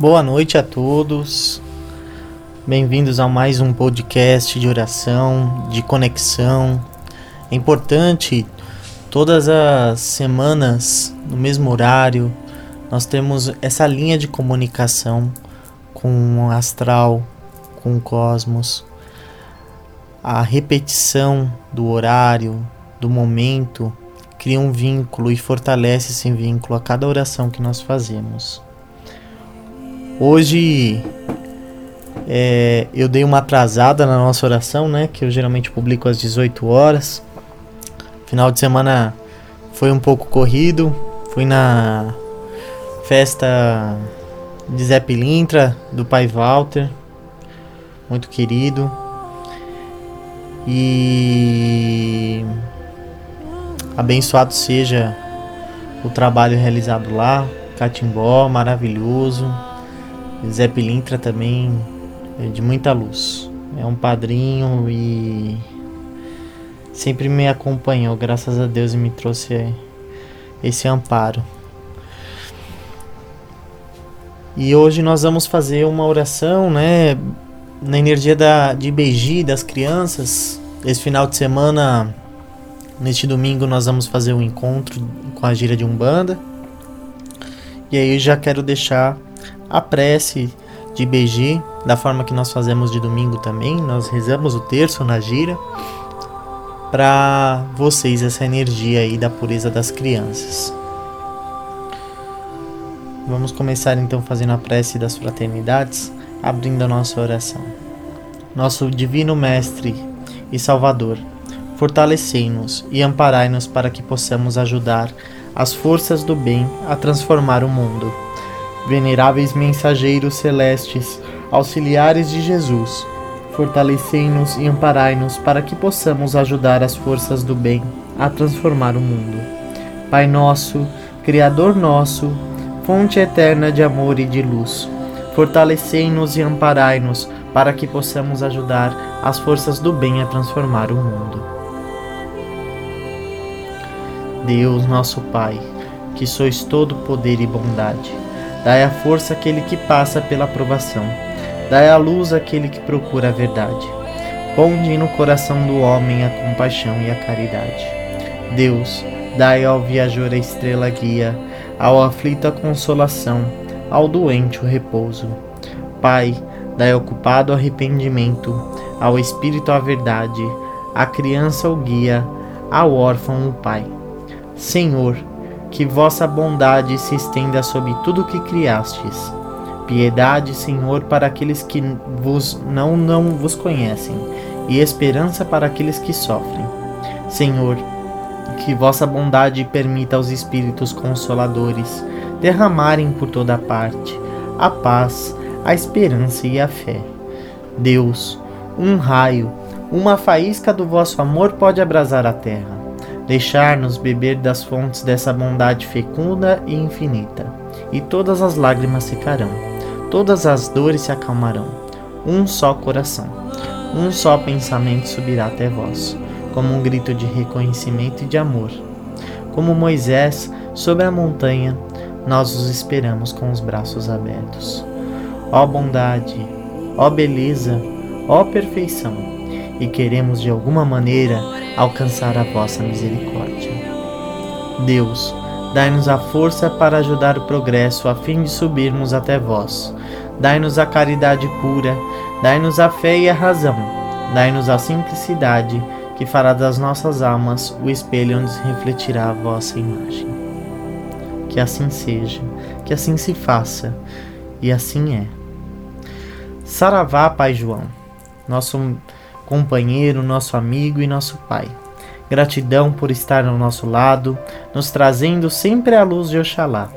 Boa noite a todos. Bem-vindos a mais um podcast de oração, de conexão. É importante todas as semanas, no mesmo horário, nós temos essa linha de comunicação com o astral, com o cosmos. A repetição do horário, do momento, cria um vínculo e fortalece esse vínculo a cada oração que nós fazemos. Hoje é, eu dei uma atrasada na nossa oração, né? Que eu geralmente publico às 18 horas. Final de semana foi um pouco corrido. Fui na festa de Zé Pilintra, do pai Walter, muito querido. E abençoado seja o trabalho realizado lá. Catimbó, maravilhoso. Zé Pilintra também é de muita luz. É um padrinho e sempre me acompanhou, graças a Deus, e me trouxe esse amparo. E hoje nós vamos fazer uma oração, né, na energia da, de Beiji, das crianças. Esse final de semana, neste domingo, nós vamos fazer um encontro com a gira de Umbanda. E aí eu já quero deixar a prece de Beiji, da forma que nós fazemos de domingo também. Nós rezamos o terço na gira para vocês essa energia aí da pureza das crianças. Vamos começar então fazendo a prece das fraternidades, abrindo a nossa oração. Nosso divino mestre e salvador, fortalecei-nos e amparai-nos para que possamos ajudar as forças do bem a transformar o mundo veneráveis mensageiros celestes, auxiliares de Jesus, fortalecei-nos e amparai-nos para que possamos ajudar as forças do bem a transformar o mundo. Pai nosso, Criador nosso, fonte eterna de amor e de luz, fortalecei-nos e amparai-nos para que possamos ajudar as forças do bem a transformar o mundo. Deus, nosso Pai, que sois todo poder e bondade, Dai a força àquele que passa pela provação. Dai a luz àquele que procura a verdade. Ponde no coração do homem a compaixão e a caridade. Deus, dai ao viajor a estrela guia, ao aflito a consolação, ao doente o repouso. Pai, dai ao culpado arrependimento, ao espírito a verdade, à criança o guia, ao órfão o pai. Senhor, que vossa bondade se estenda sobre tudo o que criastes. Piedade, Senhor, para aqueles que vos não não vos conhecem, e esperança para aqueles que sofrem. Senhor, que vossa bondade permita aos espíritos consoladores derramarem por toda parte a paz, a esperança e a fé. Deus, um raio, uma faísca do vosso amor pode abrasar a terra, deixar-nos beber das fontes dessa bondade fecunda e infinita, e todas as lágrimas secarão, todas as dores se acalmarão. Um só coração, um só pensamento subirá até vós, como um grito de reconhecimento e de amor. Como Moisés sobre a montanha, nós os esperamos com os braços abertos. Ó bondade, ó beleza, ó perfeição, e queremos de alguma maneira alcançar a vossa misericórdia. Deus, dai-nos a força para ajudar o progresso a fim de subirmos até vós. Dai-nos a caridade pura, dai-nos a fé e a razão, dai-nos a simplicidade que fará das nossas almas o espelho onde se refletirá a vossa imagem. Que assim seja, que assim se faça, e assim é. Saravá, Pai João, nosso companheiro, nosso amigo e nosso Pai. Gratidão por estar ao nosso lado, nos trazendo sempre a luz de Oxalá,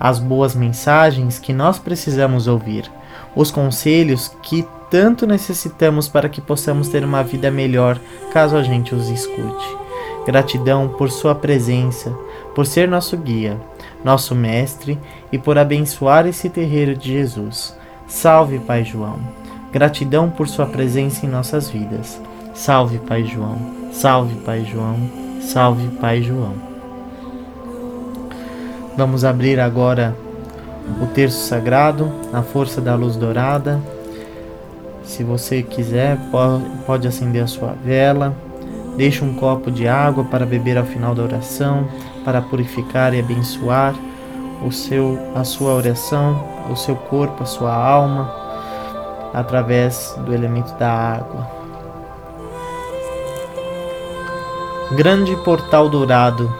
as boas mensagens que nós precisamos ouvir, os conselhos que tanto necessitamos para que possamos ter uma vida melhor caso a gente os escute. Gratidão por Sua presença, por ser nosso guia, nosso mestre e por abençoar esse terreiro de Jesus. Salve, Pai João. Gratidão por sua presença em nossas vidas. Salve, Pai João. Salve, Pai João. Salve, Pai João. Vamos abrir agora o terço sagrado, a força da luz dourada. Se você quiser, pode acender a sua vela. Deixe um copo de água para beber ao final da oração, para purificar e abençoar o seu, a sua oração, o seu corpo, a sua alma, através do elemento da água. Grande portal dourado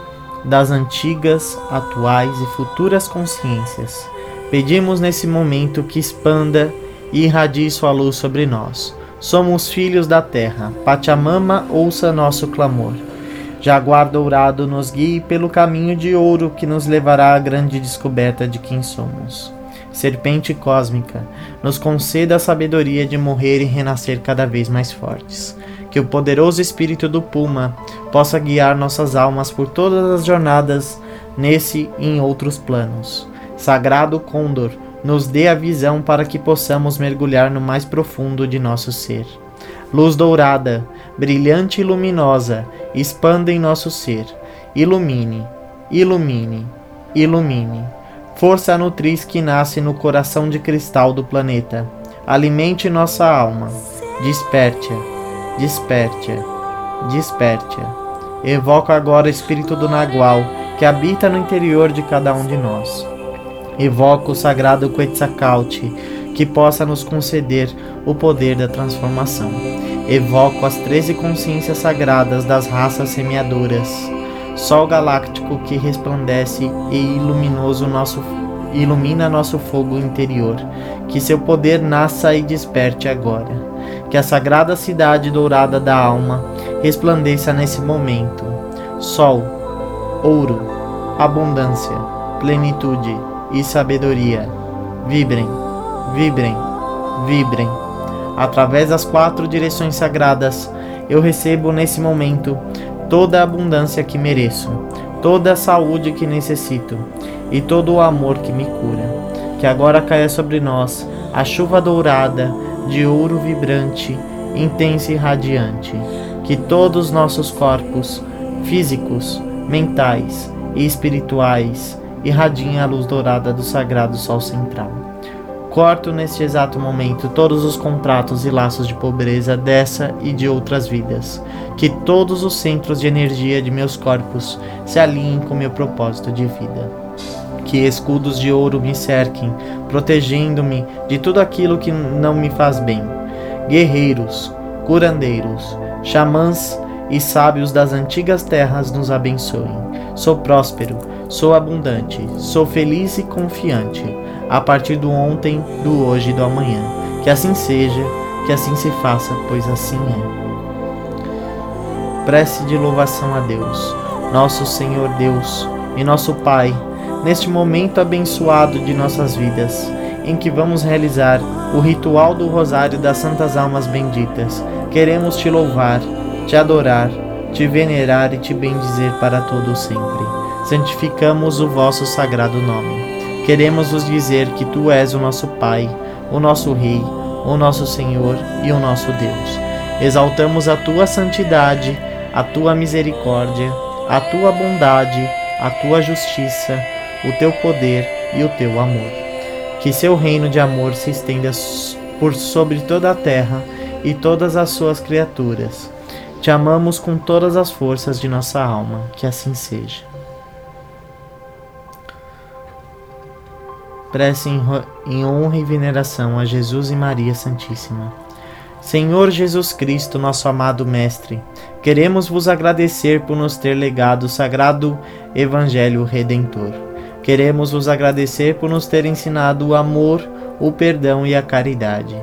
das antigas, atuais e futuras consciências, pedimos nesse momento que expanda e irradie sua luz sobre nós. Somos filhos da terra, Pachamama ouça nosso clamor. Jaguar dourado nos guie pelo caminho de ouro que nos levará à grande descoberta de quem somos. Serpente cósmica, nos conceda a sabedoria de morrer e renascer cada vez mais fortes. Que o poderoso espírito do Puma possa guiar nossas almas por todas as jornadas nesse e em outros planos. Sagrado Condor, nos dê a visão para que possamos mergulhar no mais profundo de nosso ser. Luz dourada, brilhante e luminosa, expanda em nosso ser. Ilumine, ilumine, ilumine. Força nutriz que nasce no coração de cristal do planeta. Alimente nossa alma. Desperte-a, desperte-a, desperte-a. Evoca agora o espírito do Nagual que habita no interior de cada um de nós. Evoca o sagrado Quetzalcoatl que possa nos conceder o poder da transformação. Evoco as treze consciências sagradas das raças semeadoras, Sol galáctico que resplandece e iluminoso nosso ilumina nosso fogo interior. Que seu poder nasça e desperte agora. Que a sagrada cidade dourada da alma resplandeça nesse momento. Sol, ouro, abundância, plenitude e sabedoria. Vibrem, vibrem, vibrem através das quatro direções sagradas, eu recebo nesse momento toda a abundância que mereço, toda a saúde que necessito e todo o amor que me cura. Que agora caia sobre nós a chuva dourada de ouro vibrante, intensa e radiante. Que todos os nossos corpos, físicos, mentais e espirituais, irradiem a luz dourada do sagrado Sol Central. Corto neste exato momento todos os contratos e laços de pobreza dessa e de outras vidas. Que todos os centros de energia de meus corpos se alinhem com meu propósito de vida. Que escudos de ouro me cerquem, protegendo-me de tudo aquilo que não me faz bem. Guerreiros, curandeiros, xamãs e sábios das antigas terras nos abençoem. Sou próspero, sou abundante, sou feliz e confiante, a partir do ontem, do hoje e do amanhã. Que assim seja, que assim se faça, pois assim é. Prece de louvação a Deus, nosso Senhor Deus e nosso Pai, neste momento abençoado de nossas vidas, em que vamos realizar o ritual do Rosário das Santas Almas Benditas. Queremos te louvar te adorar, te venerar e te bendizer para todo sempre. Santificamos o vosso sagrado nome. Queremos vos dizer que tu és o nosso Pai, o nosso Rei, o nosso Senhor e o nosso Deus. Exaltamos a tua santidade, a tua misericórdia, a tua bondade, a tua justiça, o teu poder e o teu amor. Que seu reino de amor se estenda por sobre toda a terra e todas as suas criaturas te amamos com todas as forças de nossa alma, que assim seja. Prece em honra e veneração a Jesus e Maria Santíssima. Senhor Jesus Cristo, nosso amado Mestre, queremos vos agradecer por nos ter legado o sagrado Evangelho Redentor. Queremos vos agradecer por nos ter ensinado o amor, o perdão e a caridade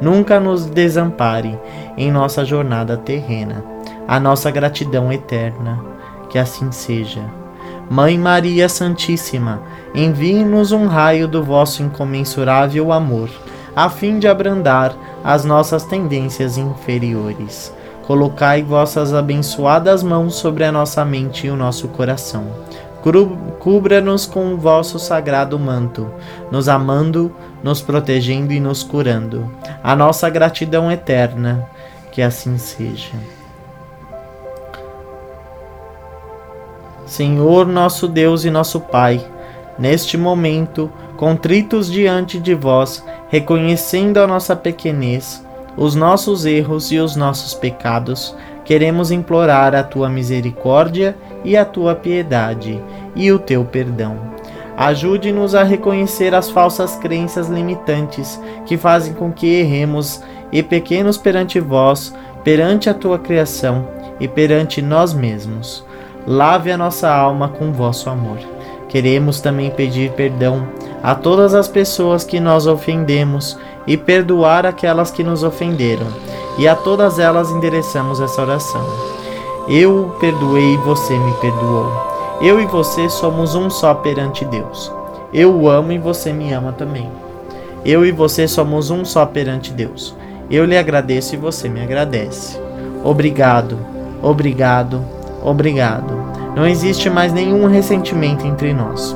nunca nos desampare em nossa jornada terrena. A nossa gratidão eterna, que assim seja. Mãe Maria Santíssima, envie-nos um raio do vosso incomensurável amor, a fim de abrandar as nossas tendências inferiores. Colocai vossas abençoadas mãos sobre a nossa mente e o nosso coração Cubra-nos com o vosso sagrado manto, nos amando, nos protegendo e nos curando. A nossa gratidão eterna, que assim seja. Senhor nosso Deus e nosso Pai, neste momento, contritos diante de vós, reconhecendo a nossa pequenez, os nossos erros e os nossos pecados, queremos implorar a tua misericórdia e a tua piedade e o teu perdão. Ajude-nos a reconhecer as falsas crenças limitantes que fazem com que erremos e pequenos perante vós, perante a tua criação e perante nós mesmos. Lave a nossa alma com vosso amor. Queremos também pedir perdão a todas as pessoas que nós ofendemos e perdoar aquelas que nos ofenderam, e a todas elas endereçamos essa oração. Eu perdoei e você me perdoou. Eu e você somos um só perante Deus. Eu o amo e você me ama também. Eu e você somos um só perante Deus. Eu lhe agradeço e você me agradece. Obrigado, obrigado, obrigado. Não existe mais nenhum ressentimento entre nós.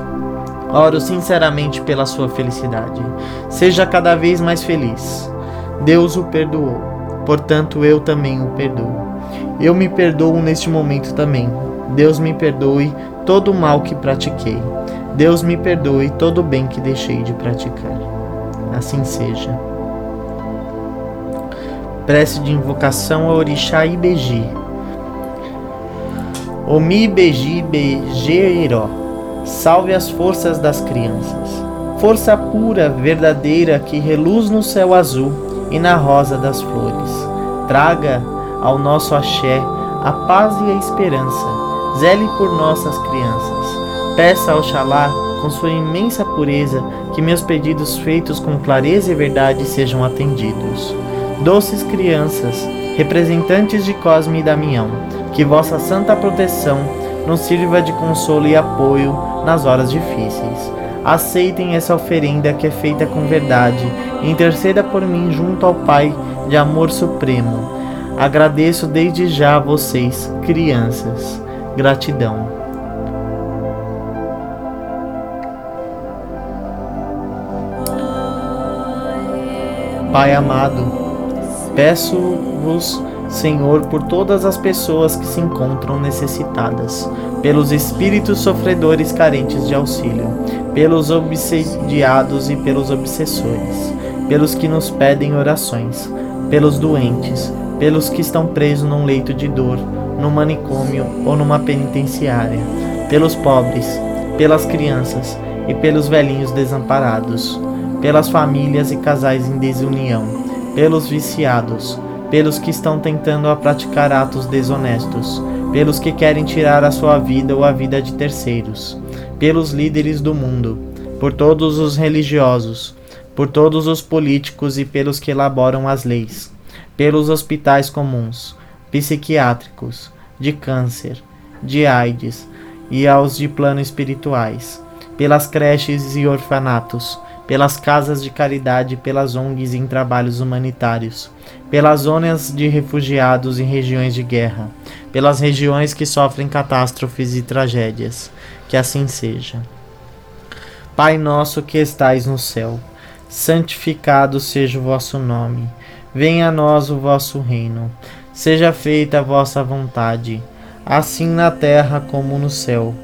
Oro sinceramente pela sua felicidade. Seja cada vez mais feliz. Deus o perdoou, portanto eu também o perdoo. Eu me perdoo neste momento também. Deus me perdoe todo o mal que pratiquei. Deus me perdoe todo o bem que deixei de praticar. Assim seja. Prece de invocação a Orixá Ibeji. Omi Ibeji Bejeiró salve as forças das crianças. Força pura, verdadeira, que reluz no céu azul e na rosa das flores. Traga ao nosso axé a paz e a esperança. Zele por nossas crianças. Peça ao Xalá, com sua imensa pureza, que meus pedidos feitos com clareza e verdade sejam atendidos. Doces crianças, representantes de Cosme e Damião, que vossa santa proteção nos sirva de consolo e apoio nas horas difíceis. Aceitem essa oferenda que é feita com verdade e interceda por mim junto ao Pai de amor supremo. Agradeço desde já a vocês, crianças. Gratidão. Pai amado, peço-vos Senhor, por todas as pessoas que se encontram necessitadas, pelos espíritos sofredores carentes de auxílio, pelos obsediados e pelos obsessores, pelos que nos pedem orações, pelos doentes, pelos que estão presos num leito de dor, num manicômio ou numa penitenciária, pelos pobres, pelas crianças e pelos velhinhos desamparados, pelas famílias e casais em desunião, pelos viciados, pelos que estão tentando a praticar atos desonestos, pelos que querem tirar a sua vida ou a vida de terceiros, pelos líderes do mundo, por todos os religiosos, por todos os políticos e pelos que elaboram as leis, pelos hospitais comuns, psiquiátricos, de câncer, de AIDS e aos de plano espirituais, pelas creches e orfanatos, pelas casas de caridade, pelas ONGs em trabalhos humanitários, pelas zonas de refugiados em regiões de guerra, pelas regiões que sofrem catástrofes e tragédias. Que assim seja. Pai nosso que estais no céu, santificado seja o vosso nome. Venha a nós o vosso reino. Seja feita a vossa vontade, assim na terra como no céu.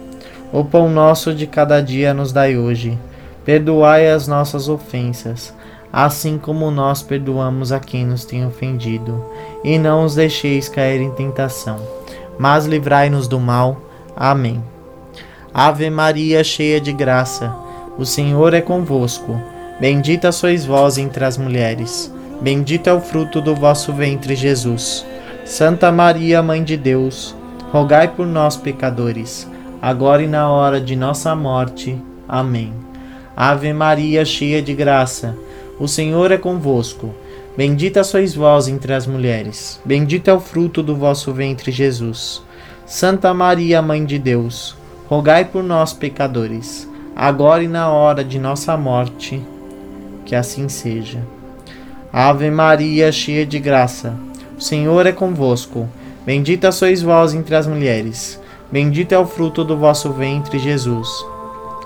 O pão nosso de cada dia nos dai hoje. Perdoai as nossas ofensas assim como nós perdoamos a quem nos tem ofendido. E não os deixeis cair em tentação, mas livrai-nos do mal. Amém. Ave Maria, cheia de graça, o Senhor é convosco. Bendita sois vós entre as mulheres. Bendito é o fruto do vosso ventre, Jesus. Santa Maria, Mãe de Deus, rogai por nós, pecadores, agora e na hora de nossa morte. Amém. Ave Maria, cheia de graça, o Senhor é convosco. Bendita sois vós entre as mulheres. Bendito é o fruto do vosso ventre, Jesus. Santa Maria, Mãe de Deus, rogai por nós, pecadores, agora e na hora de nossa morte. Que assim seja. Ave Maria, cheia de graça, o Senhor é convosco. Bendita sois vós entre as mulheres. Bendito é o fruto do vosso ventre, Jesus.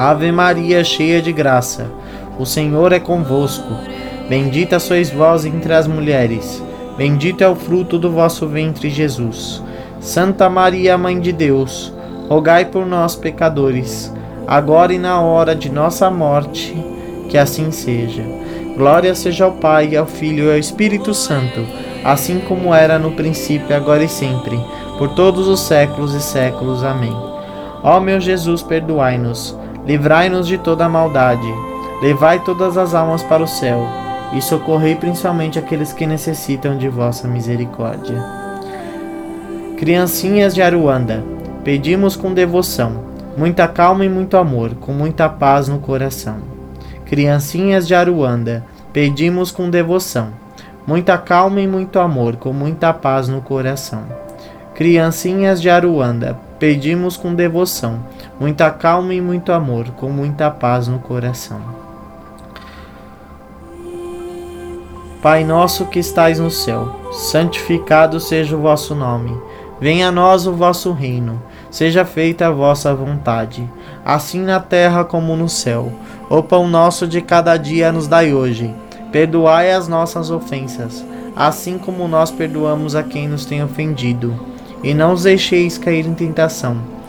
Ave Maria, cheia de graça, o Senhor é convosco. Bendita sois vós entre as mulheres, bendito é o fruto do vosso ventre, Jesus. Santa Maria, Mãe de Deus, rogai por nós, pecadores, agora e na hora de nossa morte, que assim seja. Glória seja ao Pai, ao Filho e ao Espírito Santo, assim como era no princípio, agora e sempre, por todos os séculos e séculos. Amém. Ó meu Jesus, perdoai-nos Livrai-nos de toda a maldade. Levai todas as almas para o céu e socorrei principalmente aqueles que necessitam de vossa misericórdia. Criancinhas de Aruanda, pedimos com devoção, muita calma e muito amor, com muita paz no coração. Criancinhas de Aruanda, pedimos com devoção, muita calma e muito amor, com muita paz no coração. Criancinhas de Aruanda, pedimos com devoção, muita calma e muito amor, com muita paz no coração. Pai nosso que estais no céu, santificado seja o vosso nome. Venha a nós o vosso reino, seja feita a vossa vontade, assim na terra como no céu. O pão nosso de cada dia nos dai hoje. Perdoai as nossas ofensas, assim como nós perdoamos a quem nos tem ofendido. E não os deixeis cair em tentação,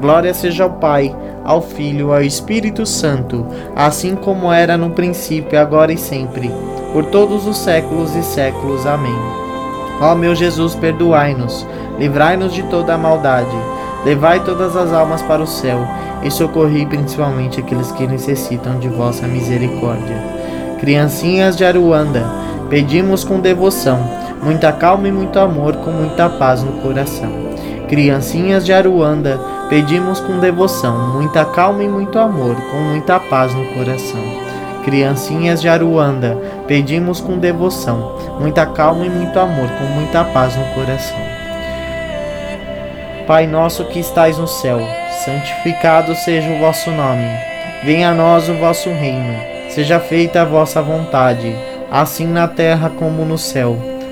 Glória seja ao Pai, ao Filho, ao Espírito Santo, assim como era no princípio, agora e sempre, por todos os séculos e séculos. Amém. Ó meu Jesus, perdoai-nos livrai-nos de toda a maldade, levai todas as almas para o céu e socorri principalmente aqueles que necessitam de vossa misericórdia. Criancinhas de Aruanda, pedimos com devoção, muita calma e muito amor, com muita paz no coração. Criancinhas de Aruanda, pedimos com devoção, muita calma e muito amor, com muita paz no coração. Criancinhas de Aruanda, pedimos com devoção, muita calma e muito amor, com muita paz no coração. Pai nosso que estais no céu, santificado seja o vosso nome. Venha a nós o vosso reino. Seja feita a vossa vontade, assim na terra como no céu.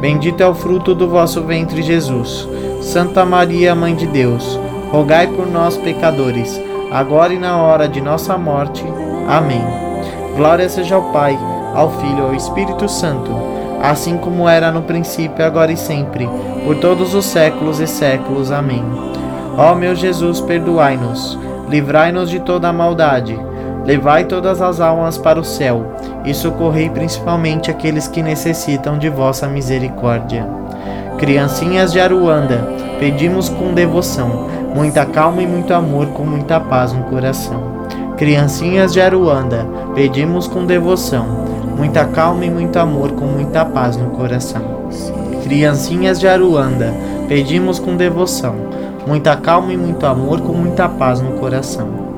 bendito é o fruto do vosso ventre, Jesus. Santa Maria, Mãe de Deus, rogai por nós, pecadores, agora e na hora de nossa morte. Amém. Glória seja ao Pai, ao Filho e ao Espírito Santo, assim como era no princípio, agora e sempre, por todos os séculos e séculos. Amém. Ó meu Jesus, perdoai-nos livrai-nos de toda a maldade, levai todas as almas para o céu e socorrei principalmente aqueles que necessitam de vossa misericórdia. Criancinhas de Aruanda, pedimos com devoção, muita calma e muito amor, com muita paz no coração. Criancinhas de Aruanda, pedimos com devoção, muita calma e muito amor, com muita paz no coração. Criancinhas de Aruanda, pedimos com devoção, muita calma e muito amor, com muita paz no coração.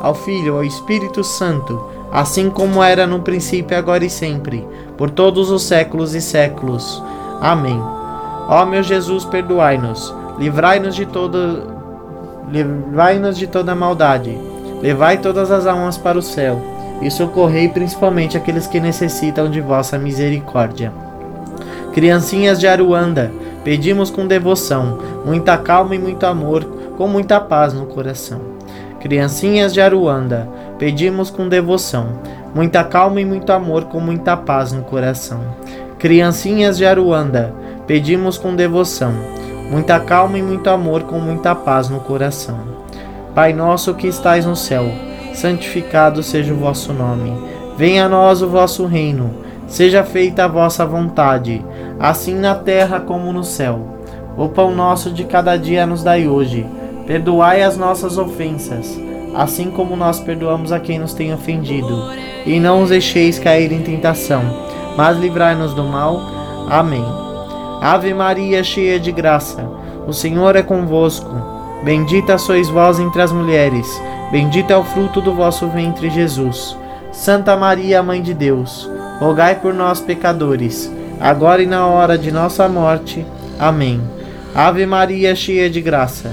ao Filho, ao Espírito Santo, assim como era no princípio, agora e sempre, por todos os séculos e séculos. Amém. Ó meu Jesus, perdoai-nos, livrai-nos de toda livrai-nos de toda maldade. Levai todas as almas para o céu e socorrei principalmente aqueles que necessitam de vossa misericórdia. Criancinhas de Aruanda, pedimos com devoção, muita calma e muito amor, com muita paz no coração. Criancinhas de Aruanda, pedimos com devoção, muita calma e muito amor, com muita paz no coração. Criancinhas de Aruanda, pedimos com devoção, muita calma e muito amor, com muita paz no coração. Pai nosso que estais no céu, santificado seja o vosso nome. Venha a nós o vosso reino. Seja feita a vossa vontade, assim na terra como no céu. O pão nosso de cada dia nos dai hoje. Perdoai as nossas ofensas, assim como nós perdoamos a quem nos tem ofendido. E não os deixeis cair em tentação, mas livrai-nos do mal. Amém. Ave Maria, cheia de graça, o Senhor é convosco. Bendita sois vós entre as mulheres Bendito é o fruto do vosso ventre, Jesus. Santa Maria, Mãe de Deus, rogai por nós, pecadores, agora e na hora de nossa morte. Amém. Ave Maria, cheia de graça,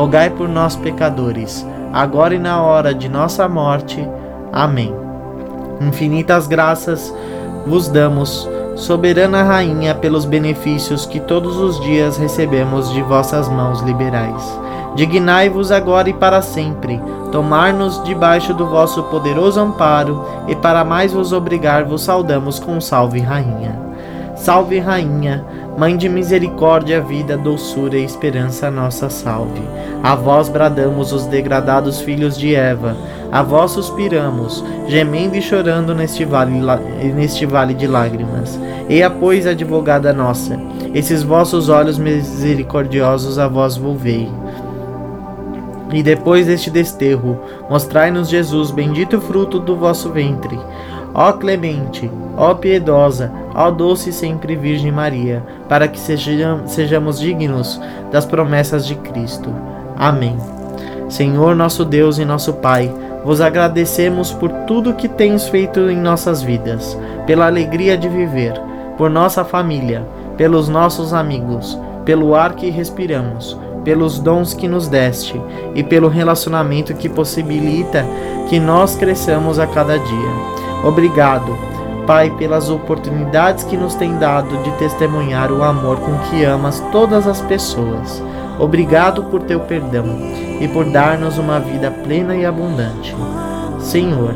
rogai por nós, pecadores, agora e na hora de nossa morte. Amém. Infinitas graças vos damos soberana rainha, pelos benefícios que todos os dias recebemos de vossas mãos liberais. Dignai-vos agora e para sempre, tomar-nos debaixo do vosso poderoso amparo, e para mais vos obrigar, vos saudamos com salve, rainha. Salve, rainha, mãe de misericórdia, vida, doçura e esperança, nossa salve. A vós bradamos os degradados filhos de Eva a vós suspiramos, gemendo e chorando neste vale, neste vale de lágrimas. Eia, pois, advogada nossa, esses vossos olhos misericordiosos a vós volvei. E depois deste desterro, mostrai-nos Jesus, bendito fruto do vosso ventre. Ó clemente, ó piedosa, ó doce sempre Virgem Maria, para que sejamos dignos das promessas de Cristo. Amém. Senhor nosso Deus e nosso Pai, vos agradecemos por tudo que tens feito em nossas vidas, pela alegria de viver, por nossa família, pelos nossos amigos, pelo ar que respiramos, pelos dons que nos deste e pelo relacionamento que possibilita que nós cresçamos a cada dia. Obrigado, Pai, pelas oportunidades que nos tem dado de testemunhar o amor com que amas todas as pessoas. Obrigado por teu perdão e por dar-nos uma vida plena e abundante. Senhor,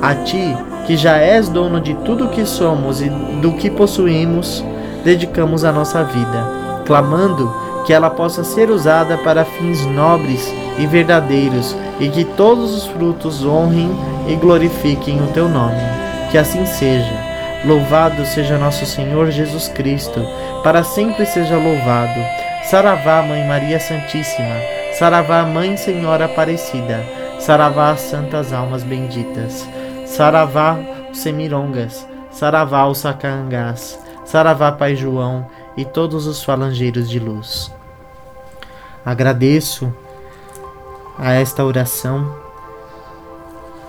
a ti, que já és dono de tudo que somos e do que possuímos, dedicamos a nossa vida, clamando que ela possa ser usada para fins nobres e verdadeiros e que todos os frutos honrem e glorifiquem o teu nome. Que assim seja. Louvado seja nosso Senhor Jesus Cristo, para sempre seja louvado. Saravá, Mãe Maria Santíssima, Saravá, Mãe Senhora Aparecida, Saravá, Santas Almas Benditas, Saravá, os Semirongas, Saravá, os Sacangás, Saravá, Pai João e todos os falangeiros de luz. Agradeço a esta oração.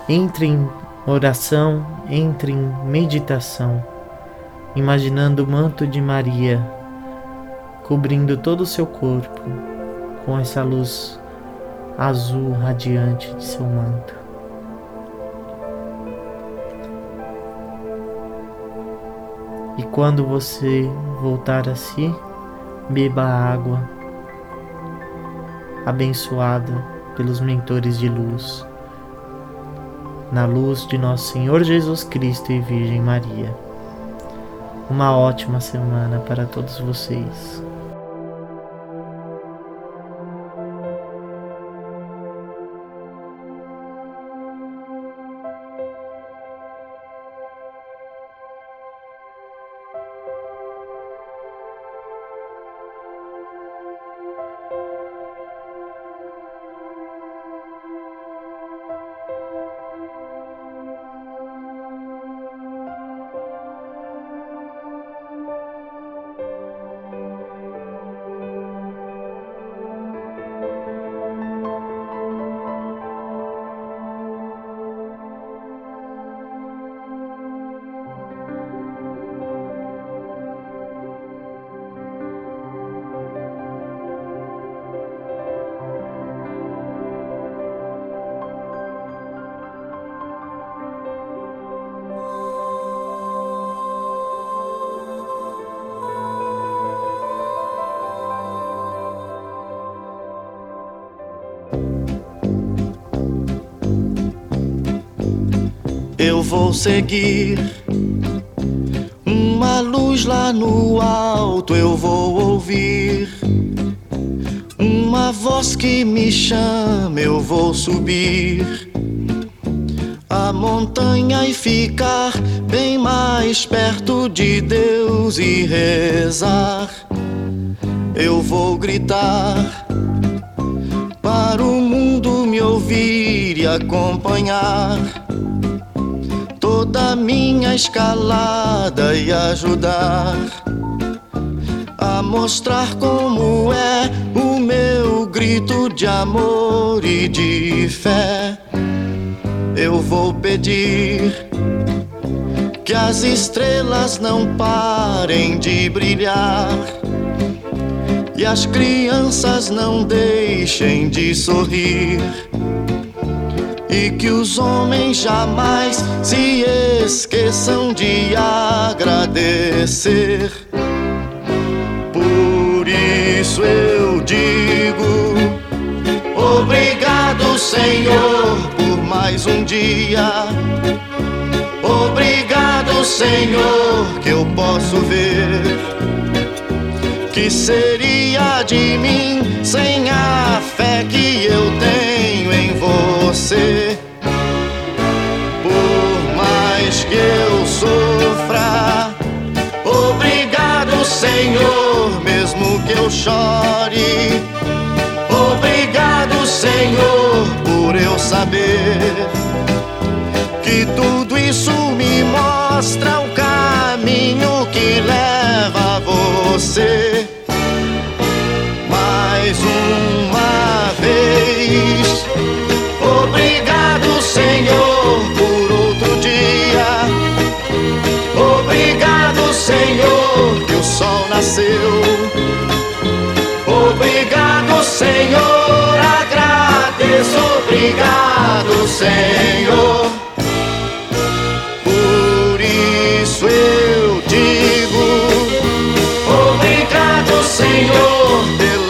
Entre em oração, entre em meditação, imaginando o manto de Maria cobrindo todo o seu corpo com essa luz azul radiante de seu manto. E quando você voltar a si, beba a água abençoada pelos mentores de luz, na luz de nosso Senhor Jesus Cristo e Virgem Maria. Uma ótima semana para todos vocês. Eu vou seguir. Uma luz lá no alto eu vou ouvir. Uma voz que me chama, eu vou subir. A montanha e ficar bem mais perto de Deus e rezar. Eu vou gritar para o mundo me ouvir e acompanhar toda minha escalada e ajudar a mostrar como é o meu meu grito de amor e de fé. Eu vou pedir que as estrelas não parem de brilhar e as crianças não deixem de sorrir e que os homens jamais se esqueçam de agradecer. Por isso eu digo: Obrigado, Senhor, por mais um dia. Obrigado, Senhor, que eu posso ver. Que seria de mim sem a fé que eu tenho em você? Por mais que eu sofra, obrigado, Senhor, mesmo que eu chore. Obrigado, Senhor, por eu saber que tudo isso me mostra o caminho que leva a você. Obrigado, Senhor, por outro dia. Obrigado, Senhor, que o sol nasceu. Obrigado, Senhor, agradeço. Obrigado, Senhor. Por isso eu digo: Obrigado, Senhor, pelas